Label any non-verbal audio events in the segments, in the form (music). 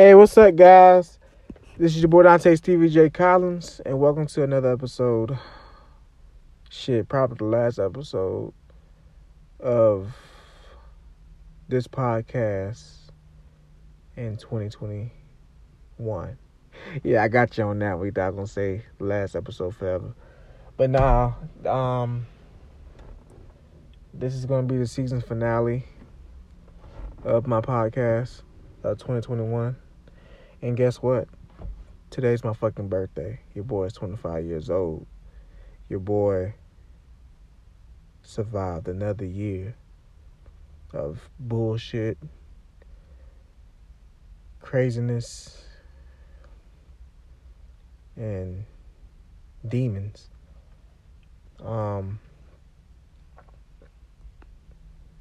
Hey, what's up, guys? This is your boy Dante Stevie J. Collins, and welcome to another episode. Shit, probably the last episode of this podcast in 2021. Yeah, I got you on that. We not gonna say last episode forever, but nah. Um, this is gonna be the season finale of my podcast, uh, 2021. And guess what? Today's my fucking birthday. Your boy is 25 years old. Your boy survived another year of bullshit, craziness, and demons. Um,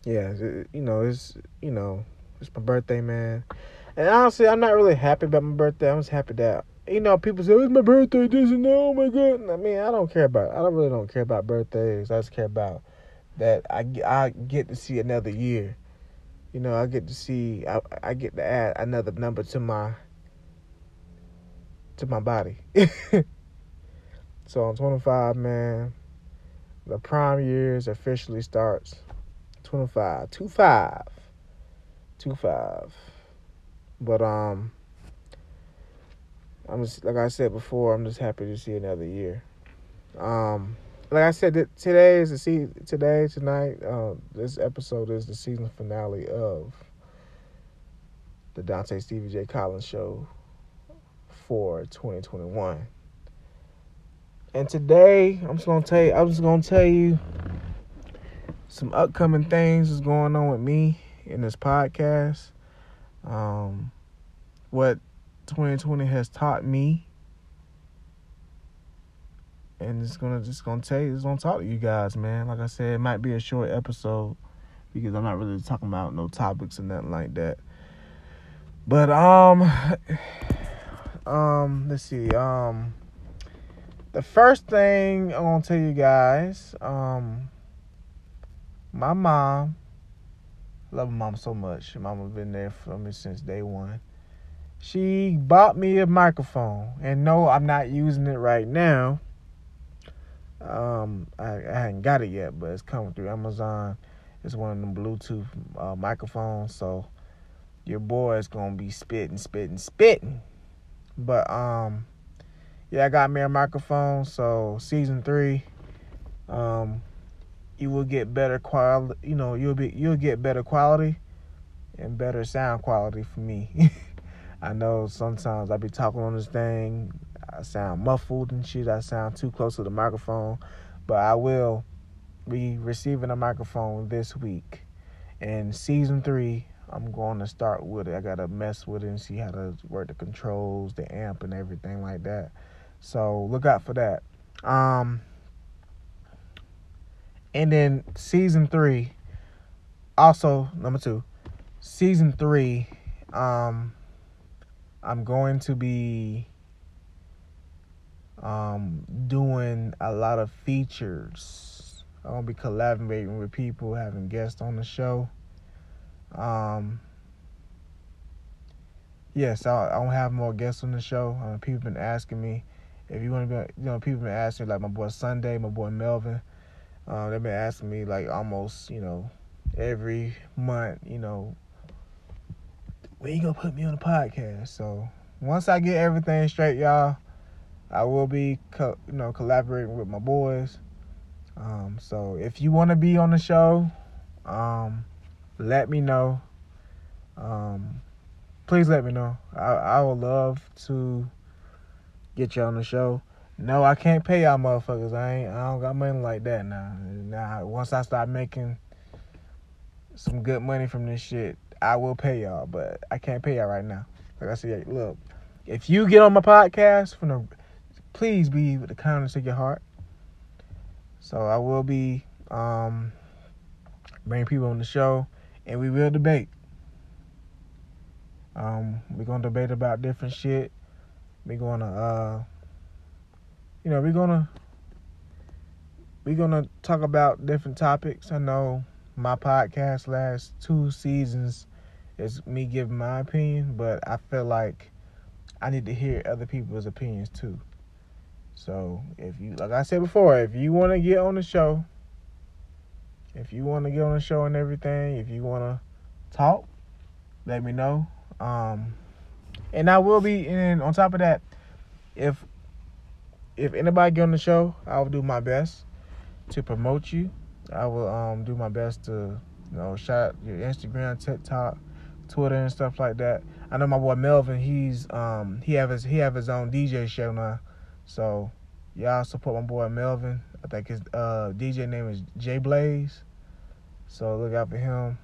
yeah, you know, it's you know, it's my birthday, man. And honestly, I'm not really happy about my birthday. I'm just happy that you know people say oh, it's my birthday, this and that. Oh my god! I mean, I don't care about. I don't really don't care about birthdays. I just care about that I I get to see another year. You know, I get to see. I I get to add another number to my to my body. (laughs) so I'm 25, man. The prime years officially starts. 25, 25, 25. But um, I'm just like I said before. I'm just happy to see another year. Um, like I said, today is the season. Today, tonight, uh, this episode is the season finale of the Dante Stevie J. Collins show for 2021. And today, I'm just gonna tell you. I'm just gonna tell you some upcoming things is going on with me in this podcast. Um, what 2020 has taught me, and it's gonna just gonna tell you, it's gonna talk to you guys, man. Like I said, it might be a short episode because I'm not really talking about no topics and nothing like that. But um, (sighs) um, let's see, um, the first thing I'm gonna tell you guys, um my mom, love my mom so much. Mama been there for me since day one. She bought me a microphone, and no, I'm not using it right now. Um, I, I hadn't got it yet, but it's coming through Amazon. It's one of them Bluetooth uh, microphones, so your boy is gonna be spitting, spitting, spitting. But um, yeah, I got me a microphone. So season three, um, you will get better quality. You know, you'll be you'll get better quality and better sound quality for me. (laughs) I know sometimes I be talking on this thing, I sound muffled and shit. I sound too close to the microphone, but I will be receiving a microphone this week. And season three, I'm going to start with it. I gotta mess with it and see how to work the controls, the amp, and everything like that. So look out for that. Um, and then season three, also number two, season three, um, I'm going to be um doing a lot of features. I'm gonna be collaborating with people, having guests on the show. Um, yes, I, don't have more guests on the show. Uh, people been asking me if you want to be, you know, people been asking like my boy Sunday, my boy Melvin. Uh, they've been asking me like almost, you know, every month, you know, when you gonna put me on the podcast? So once I get everything straight, y'all, I will be, co- you know, collaborating with my boys. Um, so if you want to be on the show, um, let me know. Um, please let me know. I, I would love to get you on the show. No, I can't pay y'all motherfuckers. I ain't. I don't got money like that now. Now, once I start making some good money from this shit, I will pay y'all. But I can't pay y'all right now. Like I said, look, if you get on my podcast, from the, please be with the kindness of your heart. So I will be um, bringing people on the show, and we will debate. Um, we're gonna debate about different shit. We're gonna uh you know, we're gonna we're gonna talk about different topics. I know my podcast last two seasons it's me giving my opinion, but I feel like I need to hear other people's opinions too. So if you, like I said before, if you want to get on the show, if you want to get on the show and everything, if you want to talk, let me know. Um, and I will be in. On top of that, if if anybody get on the show, I will do my best to promote you. I will um do my best to you know shout your Instagram, TikTok, Twitter, and stuff like that. I know my boy Melvin. He's um he have his he have his own DJ show now, so y'all support my boy Melvin. I think his uh DJ name is J Blaze. So look out for him.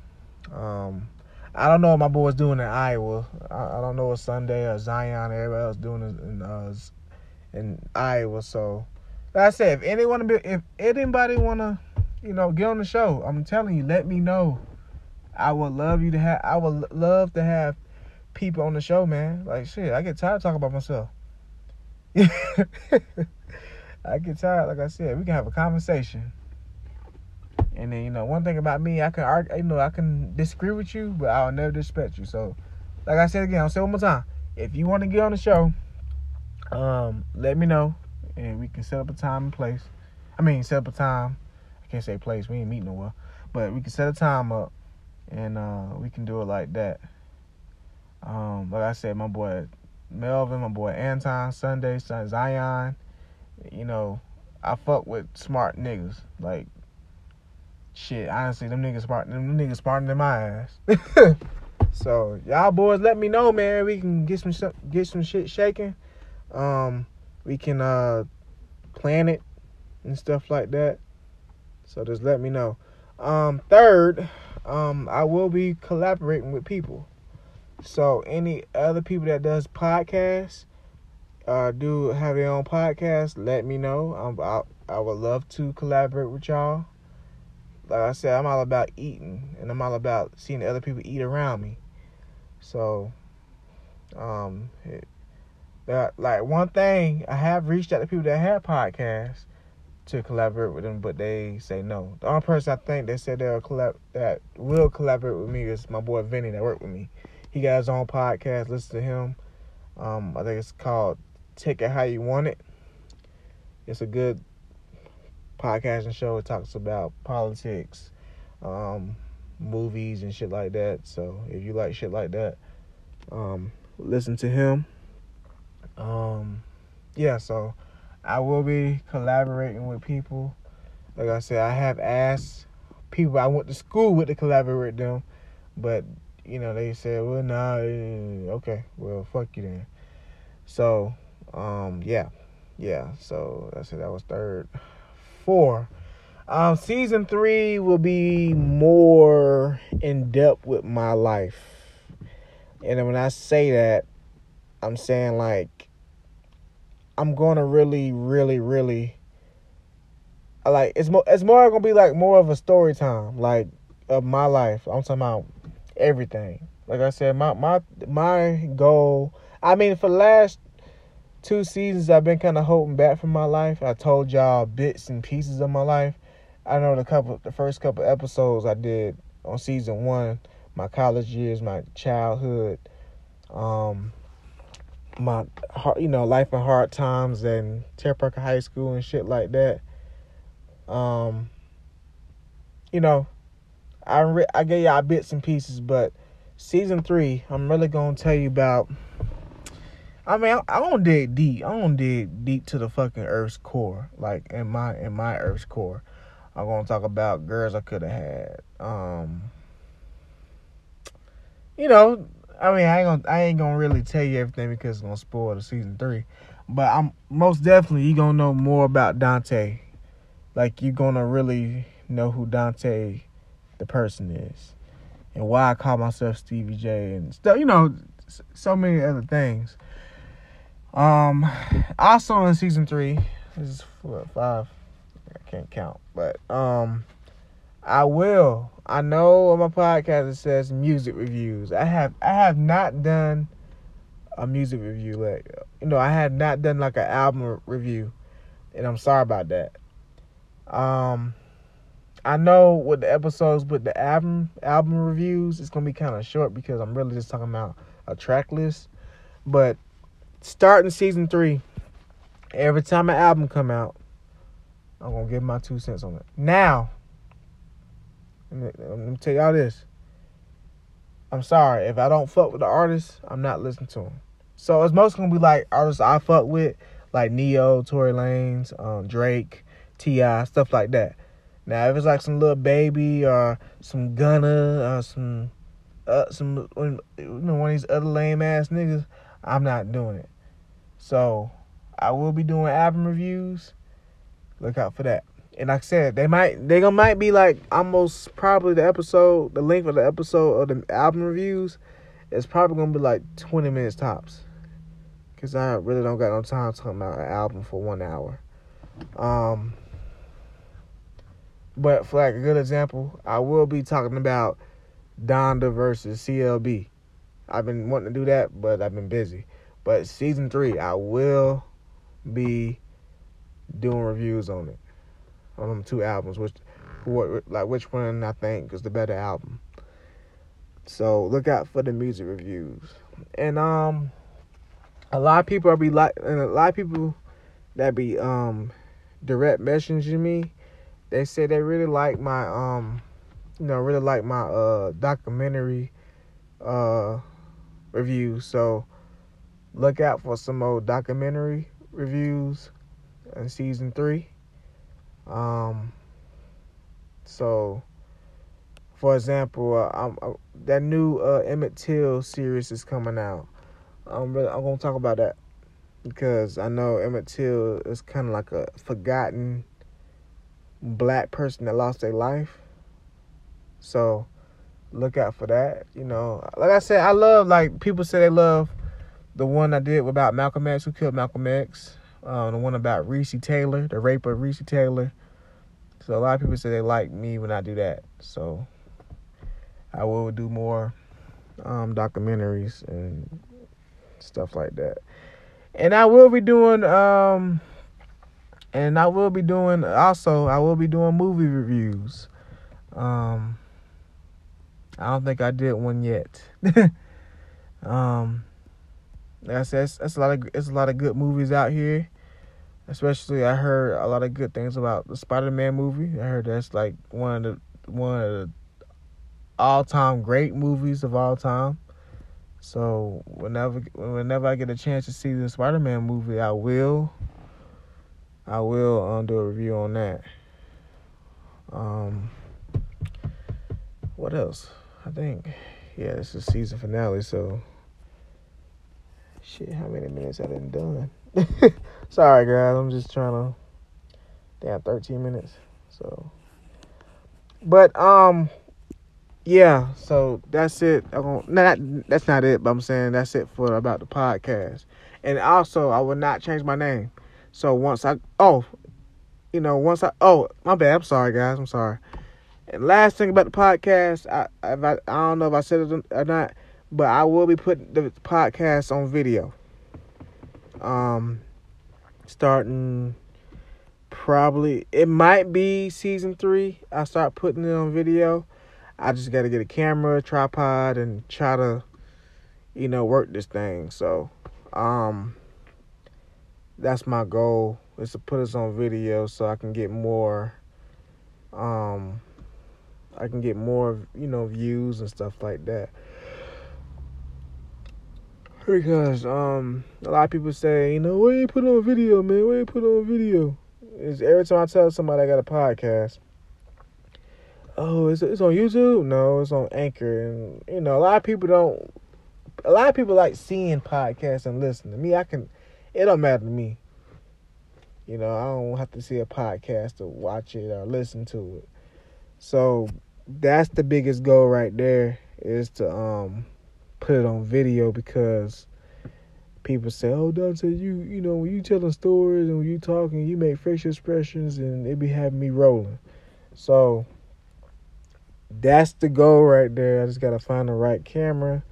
Um, I don't know what my boy's doing in Iowa. I, don't know what Sunday or Zion or everybody else doing in uh, in Iowa. So, like I said, if anyone if anybody wanna, you know, get on the show, I'm telling you, let me know. I would love you to have. I would love to have people on the show, man. Like shit, I get tired talking about myself. (laughs) I get tired. Like I said, we can have a conversation. And then you know, one thing about me, I can argue, you know, I can disagree with you, but I'll never disrespect you. So, like I said again, I'll say one more time. If you want to get on the show, um, let me know, and we can set up a time and place. I mean, set up a time. I can't say place. We ain't meeting nowhere, but we can set a time up, and uh, we can do it like that. Um, like I said, my boy Melvin, my boy Anton, Sunday, son Zion. You know, I fuck with smart niggas. Like, shit, honestly, them niggas smart. Them niggas smarter than my ass. (laughs) so y'all boys, let me know, man. We can get some get some shit shaking. Um, we can uh plan it and stuff like that. So just let me know. Um, third, um, I will be collaborating with people. So any other people that does podcasts, uh, do have their own podcast, let me know. Um, I I would love to collaborate with y'all. Like I said, I'm all about eating, and I'm all about seeing other people eat around me. So, um, it, that like one thing I have reached out to people that have podcasts to collaborate with them, but they say no. The only person I think they said they'll collab that will collaborate with me is my boy Vinny that worked with me. He got his own podcast. Listen to him. Um, I think it's called Take It How You Want It. It's a good podcasting show. It talks about politics, um, movies, and shit like that. So if you like shit like that, um, listen to him. Um, yeah, so I will be collaborating with people. Like I said, I have asked people I went to school with to collaborate with them, but you know they said, "Well, nah, eh, okay, well, fuck you then." So, um, yeah, yeah. So I said that was third, four. Um, season three will be more in depth with my life, and when I say that, I'm saying like I'm going to really, really, really like it's more. It's more gonna be like more of a story time, like of my life. I'm talking about everything. Like I said, my my my goal. I mean, for the last two seasons, I've been kind of holding back from my life. I told y'all bits and pieces of my life. I know the couple, the first couple episodes I did on season one, my college years, my childhood, um, my you know life in hard times and Terry Parker High School and shit like that. Um, you know, I re- I gave y'all bits and pieces, but season three, I'm really gonna tell you about. I mean, I, I don't dig deep. I don't dig deep to the fucking Earth's core, like in my in my Earth's core. I'm gonna talk about girls I could have had. Um, you know, I mean, I ain't gonna I ain't gonna really tell you everything because it's gonna spoil the season three. But I'm most definitely you gonna know more about Dante. Like you're gonna really know who Dante, the person is, and why I call myself Stevie J and stuff. You know, so many other things. Um, also in season three, this is four, five. I can't count, but um, I will I know on my podcast it says music reviews. I have I have not done a music review like you know I had not done like an album review, and I'm sorry about that. Um, I know with the episodes with the album album reviews, it's gonna be kind of short because I'm really just talking about a track list. But starting season three, every time an album come out, I'm gonna give my two cents on it. Now, let me, tell y'all this. I'm sorry if I don't fuck with the artist, I'm not listening to them. So it's mostly gonna be like artists I fuck with, like Ne-Yo, Tory Lanez, um, Drake, T.I., stuff like that. Now, if it's like some Lil Baby or some Gunna or some uh, some you know one of these other lame ass niggas, I'm not doing it. So I will be doing album reviews. Look out for that. And like I said, they might they gonna might be like almost probably the episode, the length of the episode of the album reviews is probably gonna be like 20 minutes tops. Cause I really don't got no time talking about an album for one hour. Um but for like a good example, I will be talking about Donda versus CLB. I've been wanting to do that, but I've been busy. But season three, I will be doing reviews on it, on them two albums, which, what, like which one I think is the better album. So look out for the music reviews, and um, a lot of people are be like, and a lot of people that be um direct messaging me they said they really like my um you know really like my uh documentary uh reviews. So look out for some old documentary reviews in season three um so for example uh, uh, that new uh, emmett till series is coming out i'm really i'm gonna talk about that because i know emmett till is kind of like a forgotten black person that lost their life. So look out for that. You know, like I said, I love like people say they love the one I did about Malcolm X, who killed Malcolm X. Um, the one about Recy Taylor, the rape of Recy Taylor. So a lot of people say they like me when I do that. So I will do more um, documentaries and stuff like that. And I will be doing um, and I will be doing also I will be doing movie reviews. Um I don't think I did one yet. (laughs) um that's, that's that's a lot of it's a lot of good movies out here. Especially I heard a lot of good things about the Spider-Man movie. I heard that's like one of the one of the all-time great movies of all time. So whenever whenever I get a chance to see the Spider-Man movie, I will I will um, do a review on that. Um, what else? I think, yeah, this is season finale, so shit, how many minutes I didn't done? (laughs) Sorry, guys, I'm just trying to. Damn, 13 minutes. So, but um, yeah. So that's it. Gonna, not that's not it, but I'm saying that's it for about the podcast. And also, I will not change my name. So once I oh, you know, once I oh my bad. I'm sorry, guys. I'm sorry. And last thing about the podcast, I I, I don't know if I said it or not, but I will be putting the podcast on video. Um, starting probably it might be season three. I start putting it on video. I just got to get a camera, tripod, and try to, you know, work this thing. So, um that's my goal is to put us on video so I can get more um I can get more you know views and stuff like that because um a lot of people say you know where you put on video man? Where you put on video? Is every time I tell somebody I got a podcast oh it's, it's on YouTube? No it's on Anchor. And you know a lot of people don't a lot of people like seeing podcasts and listening. Me I can it don't matter to me. You know, I don't have to see a podcast to watch it or listen to it. So that's the biggest goal right there is to um put it on video because people say, "Oh, Dante, you you know when you telling stories and when you talking, you make facial expressions and it be having me rolling." So that's the goal right there. I just gotta find the right camera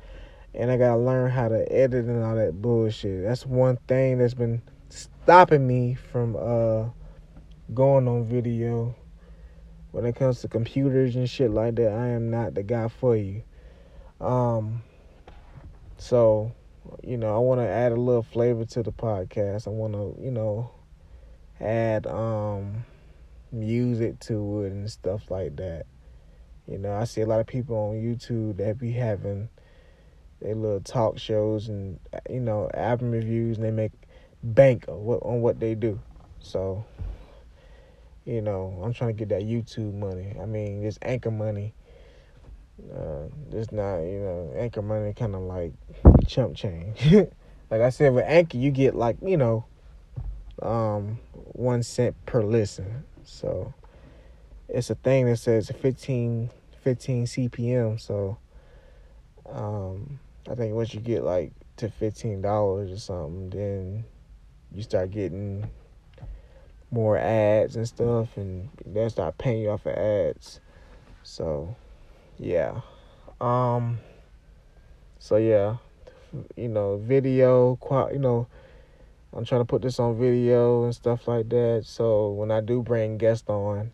and I gotta learn how to edit and all that bullshit. That's one thing that's been stopping me from uh going on video. when it comes to computers and shit like that, I am not the guy for you. Um, so, you know, I want to add a little flavor to the podcast. I want to, you know, add um music to it and stuff like that. You know, I see a lot of people on YouTube that be having their little talk shows and you know album reviews, and they make bank on what on what they do. So, you know, I'm trying to get that YouTube money. I mean, this anchor money. Uh, it's not, you know, anchor money kind of like chump change. (laughs) like I said, with anchor, you get like, you know, um, one cent per listen. So it's a thing that says 15, 15 CPM. So um, I think once you get like to fifteen dollars or something, then you start getting more ads and stuff, and they'll start paying you off of ads. So, yeah. Um. So yeah, you know, video, you know, I'm trying to put this on video and stuff like that. So when I do bring guests on,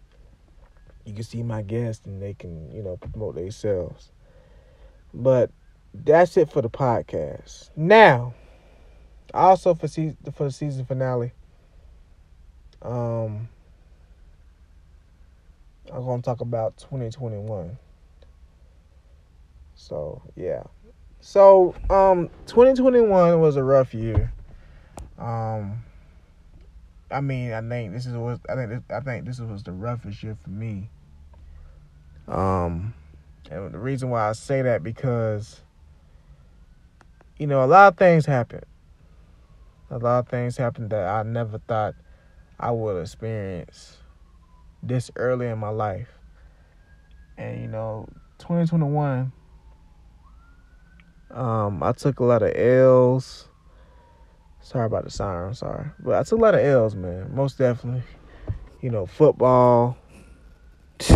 you can see my guests and they can, you know, promote themselves. But that's it for the podcast. Now, also for season for the season finale, um, I'm gonna talk about 2021. So yeah, so um, 2021 was a rough year. Um, I mean, I think this is was I think this, I think this was the roughest year for me. Um, and the reason why I say that because you know a lot of things happen. A lot of things happen that I never thought I would experience this early in my life. And you know, 2021 um I took a lot of L's Sorry about the siren. Sorry, but I took a lot of L's, man. Most definitely. You know, football. (sighs)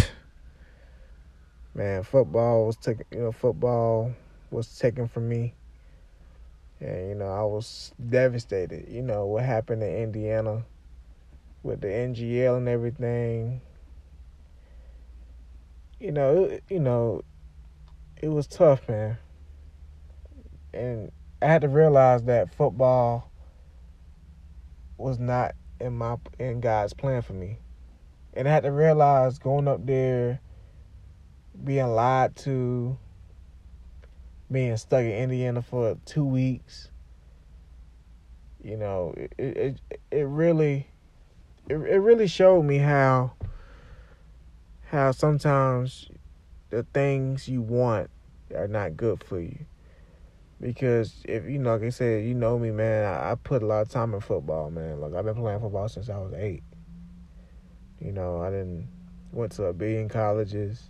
man, football was taken. You know, football was taken from me, and you know I was devastated. You know what happened in Indiana with the NGL and everything. You know, it, you know, it was tough, man. And I had to realize that football was not in my in God's plan for me. And I had to realize going up there, being lied to, being stuck in Indiana for two weeks. You know, it it it really it, it really showed me how how sometimes the things you want are not good for you because if you know, like I said, you know me, man. I, I, put a lot of time in football, man. Like I've been playing football since I was eight. You know, I didn't went to a billion colleges,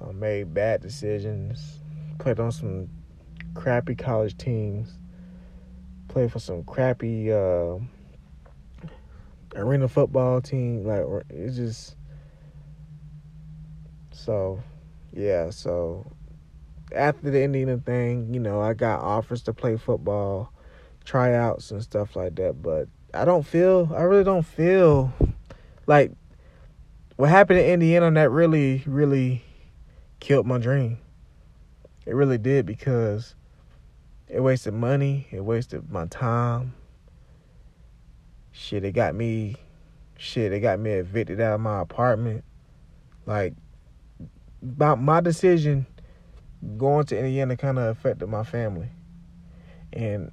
uh, made bad decisions, played on some crappy college teams, played for some crappy uh, arena football team. Like it's just so, yeah. So after the Indiana thing, you know, I got offers to play football, tryouts and stuff like that. But I don't feel, I really don't feel like what happened in Indiana that really, really killed my dream. It really did because it wasted money, it wasted my time. Shit, it got me, shit, it got me evicted out of my apartment. Like, my, my decision going to Indiana kind of affected my family. And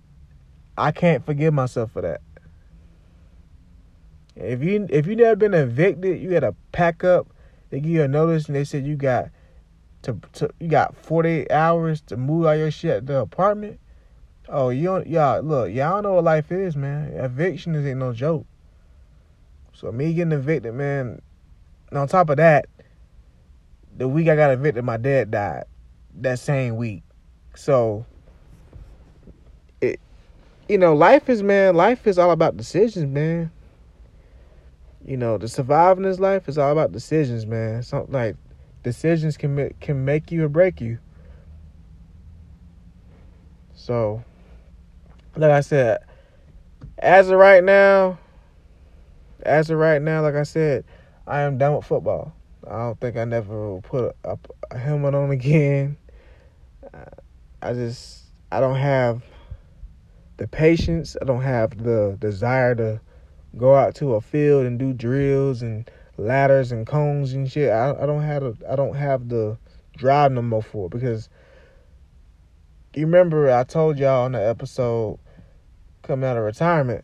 I can't forgive myself for that. If you if you never been evicted, you got to pack up. They give you a notice and they said you got to, to you got 48 hours to move all your shit at the apartment. Oh, you don't y'all look, y'all know what life is, man. Eviction is ain't no joke. So me getting evicted, man. And on top of that, the week I got evicted, my dad died that same week. So it you know, life is man, life is all about decisions, man. You know, survive in this life is all about decisions, man. Something like decisions can make, can make you or break you. So, like I said, as of right now, as of right now, like I said, I am done with football. I don't think I never will put a, a helmet on again. I just I don't have the patience. I don't have the desire to go out to a field and do drills and ladders and cones and shit. I, I don't have a, I don't have the drive no more for it because you remember I told y'all on the episode coming out of retirement.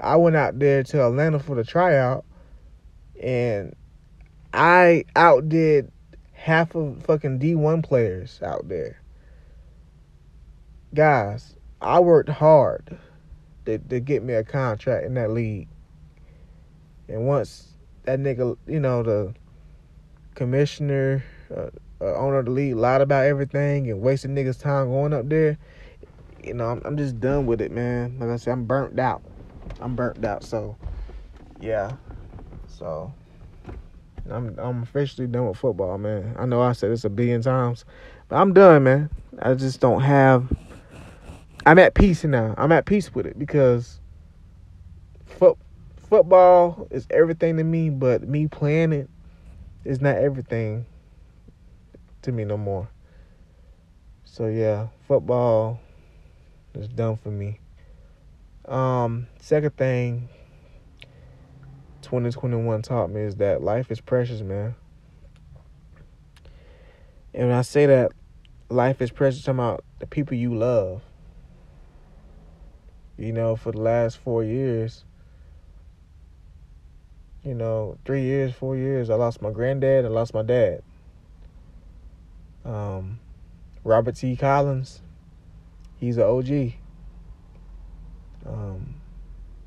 I went out there to Atlanta for the tryout and I outdid half of fucking D1 players out there. Guys, I worked hard to, to get me a contract in that league. And once that nigga, you know, the commissioner, uh, uh, owner of the league lied about everything and wasted niggas' time going up there, you know, I'm, I'm just done with it, man. Like I said, I'm burnt out. I'm burnt out. So, yeah. So, I'm I'm officially done with football, man. I know I said this a billion times, but I'm done, man. I just don't have. I'm at peace now. I'm at peace with it because foot football is everything to me, but me playing it is not everything to me no more. So yeah, football is done for me. Um, second thing 2021 taught me is that life is precious, man. And when I say that life is precious, I'm about the people you love. You know, for the last four years, you know, three years, four years, I lost my granddad, I lost my dad. Um, Robert T. Collins, he's an OG. Um,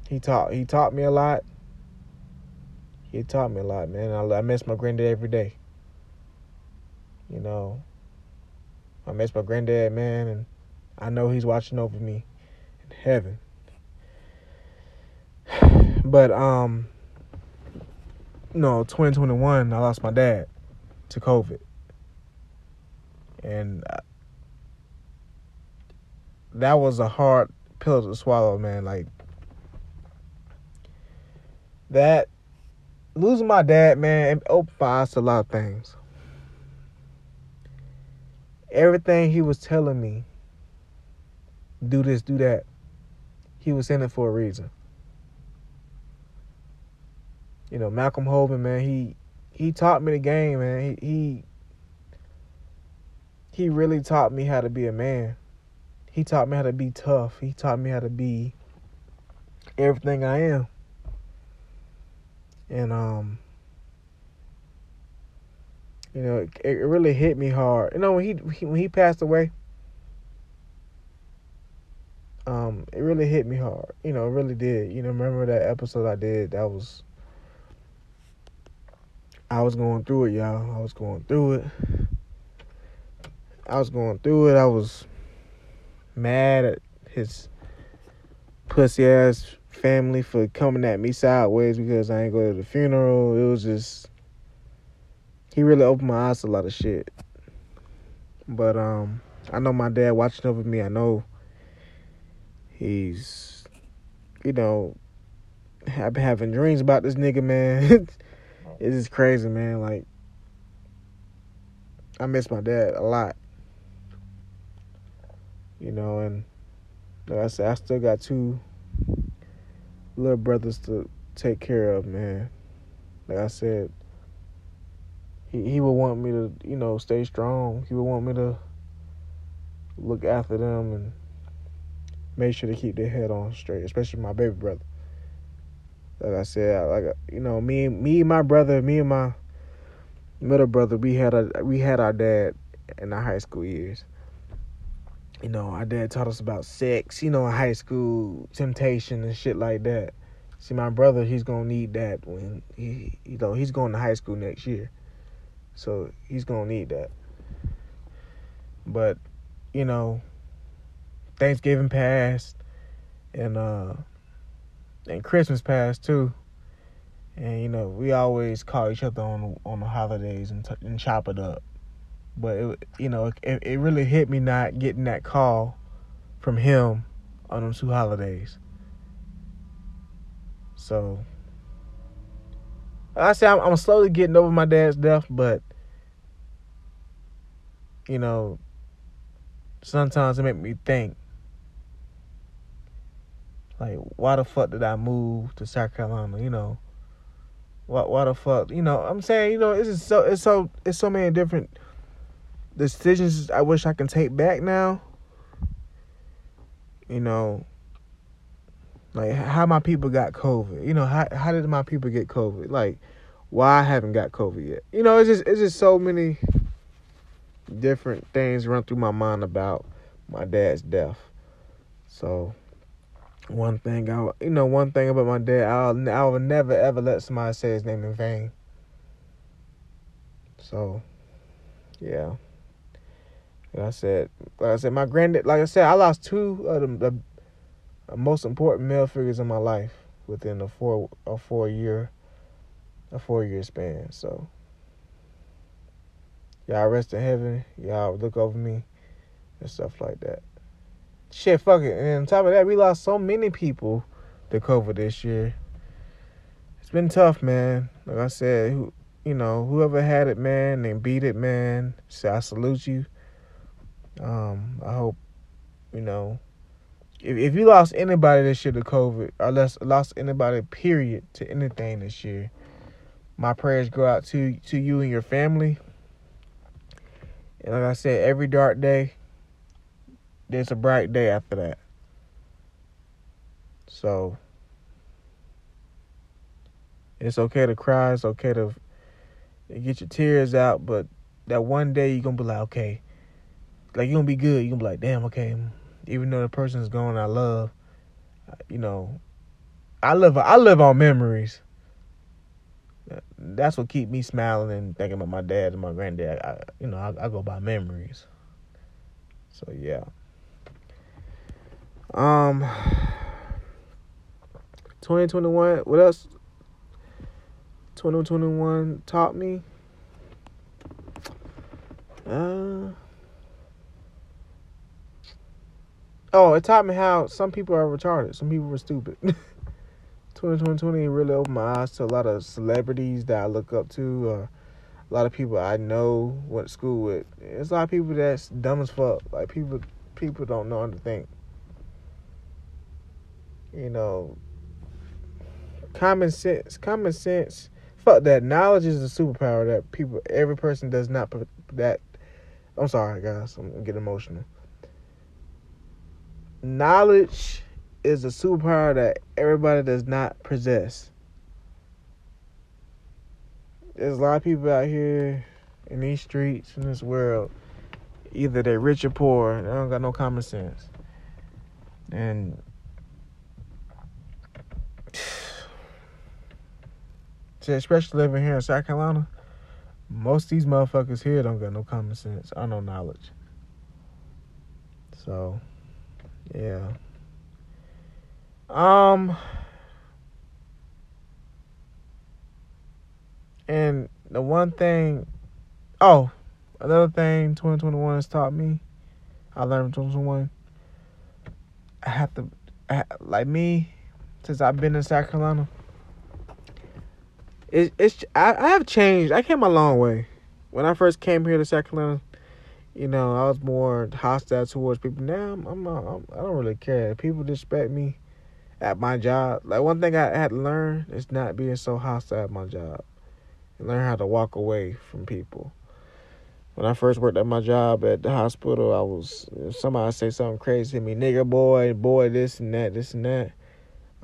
he taught he taught me a lot he taught me a lot, man. I, I miss my granddad every day. You know, I miss my granddad, man, and I know he's watching over me in heaven. (sighs) But um, no, 2021, I lost my dad to COVID, and uh, that was a hard pill to swallow, man. Like that losing my dad, man, it opened my eyes to a lot of things. Everything he was telling me, do this, do that, he was in it for a reason. You know, Malcolm Hoban, man, he he taught me the game, man. He he he really taught me how to be a man. He taught me how to be tough. He taught me how to be everything I am and um you know it, it really hit me hard. You know when he, he, when he passed away um it really hit me hard. You know it really did. You know remember that episode i did? That was i was going through it y'all. I was going through it. I was going through it. I was mad at his pussy ass family for coming at me sideways because I ain't go to the funeral. It was just he really opened my eyes to a lot of shit. But um I know my dad watching over me. I know he's you know I've been having dreams about this nigga, man. (laughs) it's just crazy, man. Like I miss my dad a lot. You know, and like I said, I still got two little brothers to take care of, man. Like I said, he he would want me to, you know, stay strong. He would want me to look after them and make sure to keep their head on straight, especially my baby brother. Like I said, like you know, me, me, my brother, me and my middle brother, we had a we had our dad in our high school years you know, our dad taught us about sex, you know, in high school, temptation and shit like that. See, my brother, he's gonna need that when he, you know, he's going to high school next year, so he's gonna need that. But, you know, Thanksgiving passed, and uh, and Christmas passed too, and you know, we always call each other on on the holidays and t- and chop it up. But it, you know, it, it really hit me not getting that call from him on those two holidays. So I say I'm, I'm slowly getting over my dad's death, but you know, sometimes it make me think, like, why the fuck did I move to South Carolina? You know, why why the fuck? You know, I'm saying, you know, it's so it's so it's so many different decisions I wish I can take back now. You know, like how my people got COVID. You know, how how did my people get COVID? Like why I haven't got COVID yet. You know, it's just it's just so many different things run through my mind about my dad's death. So one thing I you know one thing about my dad I'll I will never ever let somebody say his name in vain. So yeah. Like I said, like I said, my granddad. Like I said, I lost two of the, the most important male figures in my life within a four a four year a four year span. So y'all rest in heaven. Y'all look over me and stuff like that. Shit, fuck it. And on top of that, we lost so many people to COVID this year. It's been tough, man. Like I said, you know, whoever had it, man, and beat it, man. So I salute you. Um, I hope, you know, if if you lost anybody this year to COVID, or lost lost anybody period to anything this year, my prayers go out to to you and your family. And like I said, every dark day, there's a bright day after that. So it's okay to cry. It's okay to get your tears out. But that one day you're gonna be like, okay, like you're gonna be good. You're gonna be like, damn, okay. Even though the person's gone, I love. You know, I live. I live on memories that's what keep me smiling and thinking about my dad and my granddad. I, you know, I, I go by memories. So yeah. Um, 2021. What else? 2021 taught me. Uh. Oh, it taught me how some people are retarded. Some people are stupid. (laughs) 2020 really opened my eyes to a lot of celebrities that I look up to, uh, a lot of people I know went to school with. It's a lot of people that's dumb as fuck. Like people, people don't know how to think. You know, common sense. Common sense. Fuck that. Knowledge is a superpower that people, every person does not. That. I'm sorry, guys. I'm getting emotional. Knowledge is a superpower that everybody does not possess. There's a lot of people out here in these streets in this world. Either they're rich or poor. They don't got no common sense. And (sighs) especially living here in South Carolina, most of these motherfuckers here don't got no common sense or no knowledge. So, yeah. Um, and the one thing, oh, another thing 2021 has taught me, I learned from 2021, I have to, I, like me, since I've been in South Carolina, it, it's, I, I have changed. I came a long way. When I first came here to South Carolina, you know, I was more hostile towards people. Now I'm, I'm, I'm I don't really care. People disrespect me at my job. Like one thing I had to learn is not being so hostile at my job. And learn how to walk away from people. When I first worked at my job at the hospital, I was if somebody say something crazy to me, nigger boy, boy, this and that, this and that.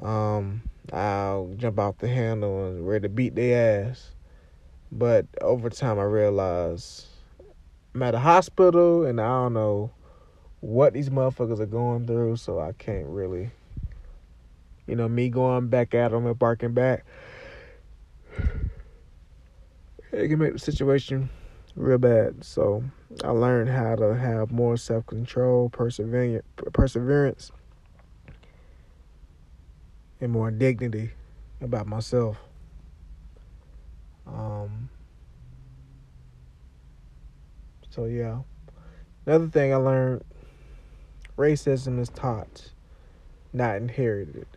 Um, I'll jump off the handle and ready to beat their ass. But over time, I realized I'm at a hospital and I don't know what these motherfuckers are going through, so I can't really you know, me going back at them and barking back, it can make the situation real bad. So I learned how to have more self control, perseverance, perseverance, and more dignity about myself. Um. So yeah, another thing I learned: racism is taught, not inherited.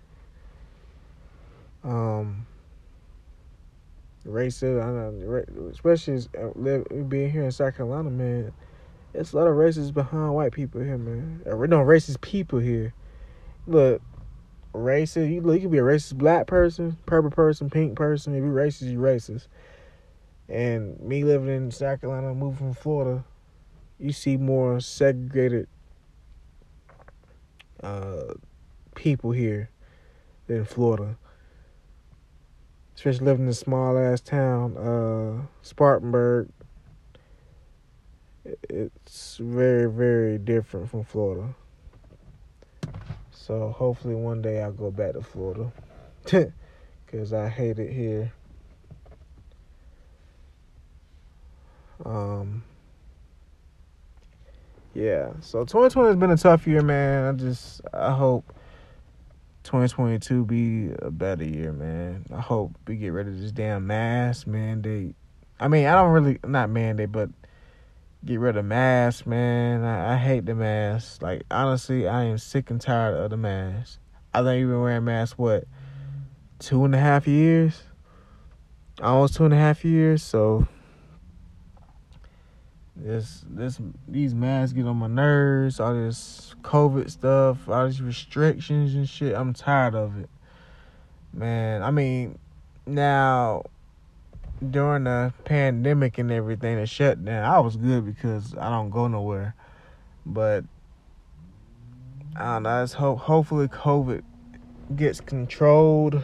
Um, racist. I know, especially uh, being here in South Carolina, man. It's a lot of racists behind white people here, man. Or no racist people here. Look, racist. You look, you could be a racist black person, purple person, pink person. If you racist, you racist. And me living in South Carolina, moving from Florida, you see more segregated uh, people here than Florida. Especially living in a small ass town, uh, Spartanburg. It's very, very different from Florida. So hopefully one day I'll go back to Florida. (laughs) Cause I hate it here. Um yeah, so 2020 has been a tough year, man. I just I hope 2022 be a better year, man. I hope we get rid of this damn mask mandate. I mean, I don't really not mandate, but get rid of masks, man. I, I hate the mask. Like honestly, I am sick and tired of the mask. I think you've been wearing masks what two and a half years, almost two and a half years. So this this these masks get on my nerves. All this COVID stuff, all these restrictions and shit. I'm tired of it, man. I mean, now during the pandemic and everything, the shutdown, I was good because I don't go nowhere. But I don't know. I just hope hopefully COVID gets controlled.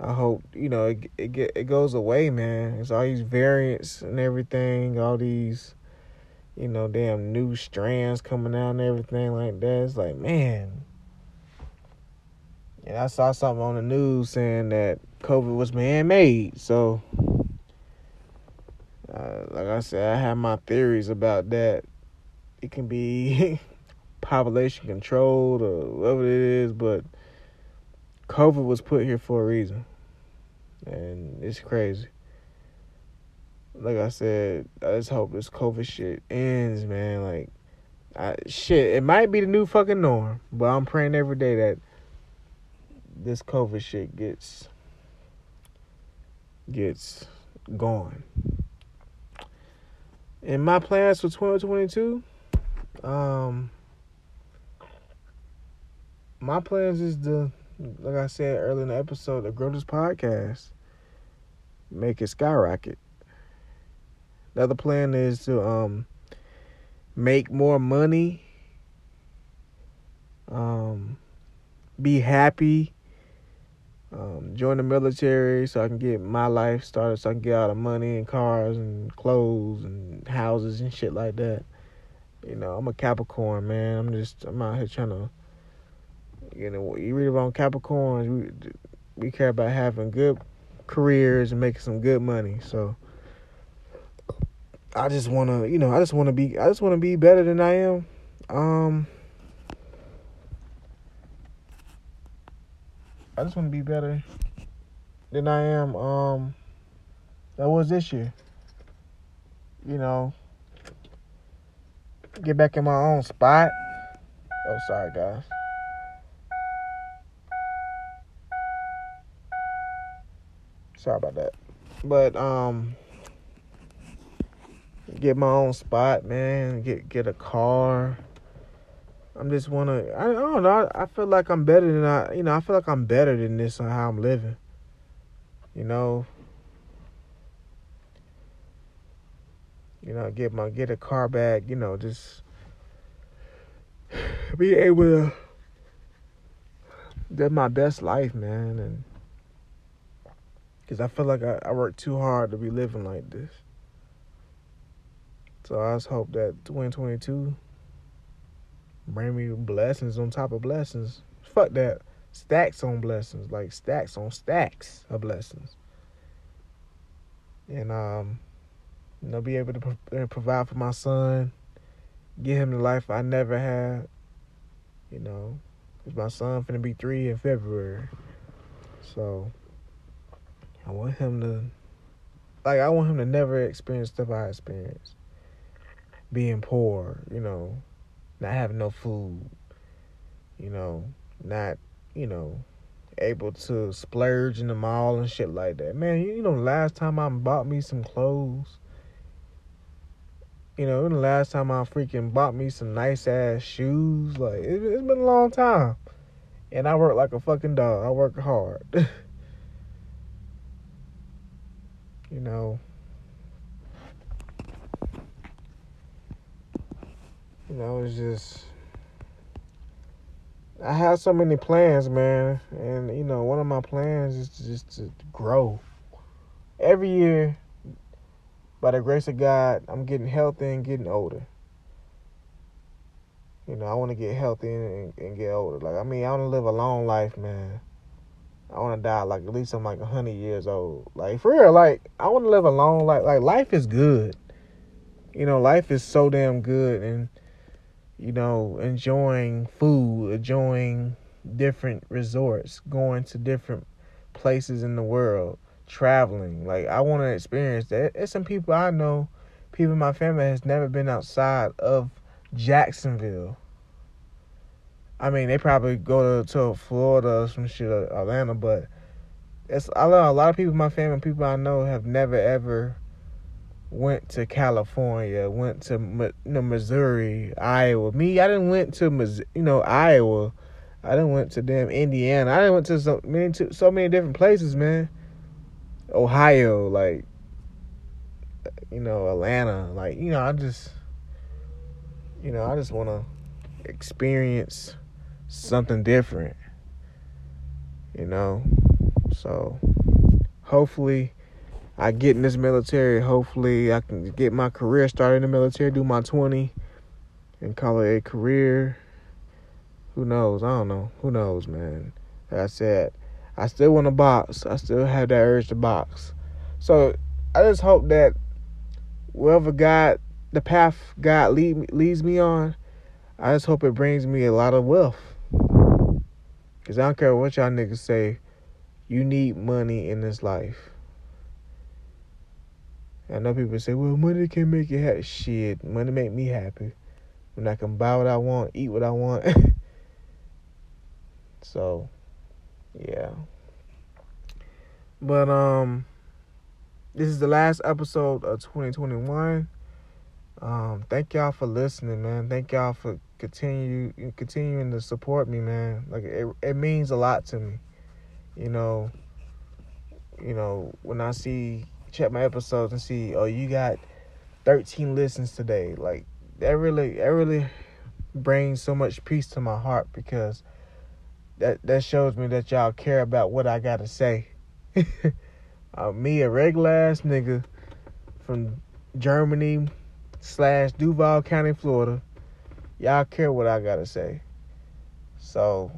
I hope you know it it, get, it goes away, man. It's all these variants and everything, all these you know damn new strands coming out and everything like that. It's like man. And I saw something on the news saying that COVID was man made. So, uh, like I said, I have my theories about that. It can be (laughs) population controlled or whatever it is, but COVID was put here for a reason. And it's crazy. Like I said, I just hope this COVID shit ends, man. Like, I, shit, it might be the new fucking norm, but I'm praying every day that this COVID shit gets gets gone. And my plans for 2022, um, my plans is to, like I said earlier in the episode, to grow this podcast, make it skyrocket. The other plan is to um make more money, um, be happy um, join the military so I can get my life started, so I can get all the money and cars and clothes and houses and shit like that. You know, I'm a Capricorn, man. I'm just, I'm out here trying to, you know, you read about Capricorns, we, we care about having good careers and making some good money. So I just want to, you know, I just want to be, I just want to be better than I am. Um, I just want to be better than I am. Um, that was this year. You know, get back in my own spot. Oh, sorry, guys. Sorry about that. But um, get my own spot, man. Get get a car I'm just wanna. I, I don't know. I, I, feel like I'm better than I. You know, I feel like I'm better than this on how I'm living. You know. You know, get my get a car back. You know, just (sighs) be able to live my best life, man, and because I feel like I, I work too hard to be living like this. So I just hope that 2022 bring me blessings on top of blessings. Fuck that. Stacks on blessings, like stacks on stacks of blessings. And um, you know, be able to pro- provide for my son, give him the life I never had. You know, my son finna be three in February, so I want him to, like, I want him to never experience stuff I experienced. Being poor, you know, not having no food, you know, not, you know, able to splurge in the mall and shit like that. Man, you know, last time I bought me some clothes, you know, the last time I freaking bought me some nice ass shoes, like it, it's been a long time. And I work like a fucking dog. I work hard. (laughs) you know. You know, it's just I have so many plans, man, and you know, one of my plans is just to grow. Every year, by the grace of God, I'm getting healthy and getting older. You know, I want to get healthy and, and, get older. Like, I mean, I want to live a long life, man. I want to die like at least I'm like hundred years old. Like for real, like I want to live a long life. Like life is good. You know, life is so damn good, and you know, enjoying food, enjoying different resorts, going to different places in the world, traveling. Like I want to experience that. There's some people I know, people in my family has never been outside of Jacksonville. I mean, they probably go to, to Florida or some shit, or Atlanta, but it's I know a lot of people my family, people I know, have never ever went to California, went to you know, Missouri, Iowa. Me, I didn't went to you know Iowa. I didn't went to damn Indiana. I didn't went to so many to so many different places, man. Ohio, like you know Atlanta, like you know I just you know I just want to experience something different. You know, so hopefully I get in this military. Hopefully, I can get my career started in the military, do my 20, and call it a career. Who knows? I don't know. Who knows, man? Like I said, I still want to box. I still have that urge to box. So I just hope that wherever God, the path God lead, leads me on, I just hope it brings me a lot of wealth. Because I don't care what y'all niggas say, you need money in this life. I know people say, well, money can make you happy. Shit, money make me happy. When I can buy what I want, eat what I want. (laughs) so, yeah. But, um, this is the last episode of 2021. Um, thank y'all for listening, man. Thank y'all for continue continuing to support me, man. Like it, it means a lot to me. You know, you know when I see check my episodes and see, oh, you got 13 listens today. Like that really, that really brings so much peace to my heart because that that shows me that y'all care about what I gotta say. (laughs) uh, me, a regular ass nigga from Germany slash Duval County, Florida. Y'all care what I gotta say. So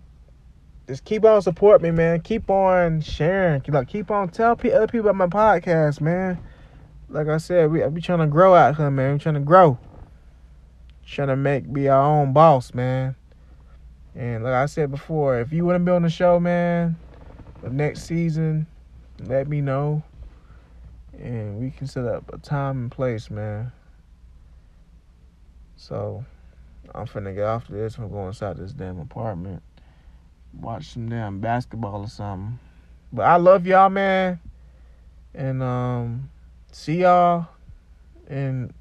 just keep on support me, man. Keep on sharing. Like keep on tell other people about my podcast, man. Like I said, we we trying to grow out here, man. We trying to grow. Trying to make be our own boss, man. And like I said before, if you want to be on the show, man, the next season, let me know. And we can set up a time and place, man. So I'm finna get off this. I'm going inside this damn apartment watch some damn basketball or something. But I love y'all, man. And um see y'all and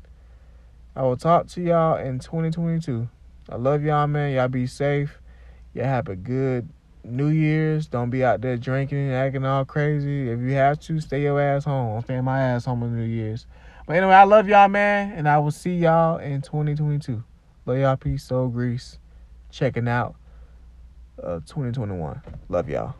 I will talk to y'all in 2022. I love y'all, man. Y'all be safe. Y'all have a good New Year's. Don't be out there drinking and acting all crazy. If you have to, stay your ass home. I'm staying my ass home on New Year's. But anyway, I love y'all, man. And I will see y'all in 2022. Love y'all. Peace. Soul Grease. Checking out uh, 2021. Love y'all.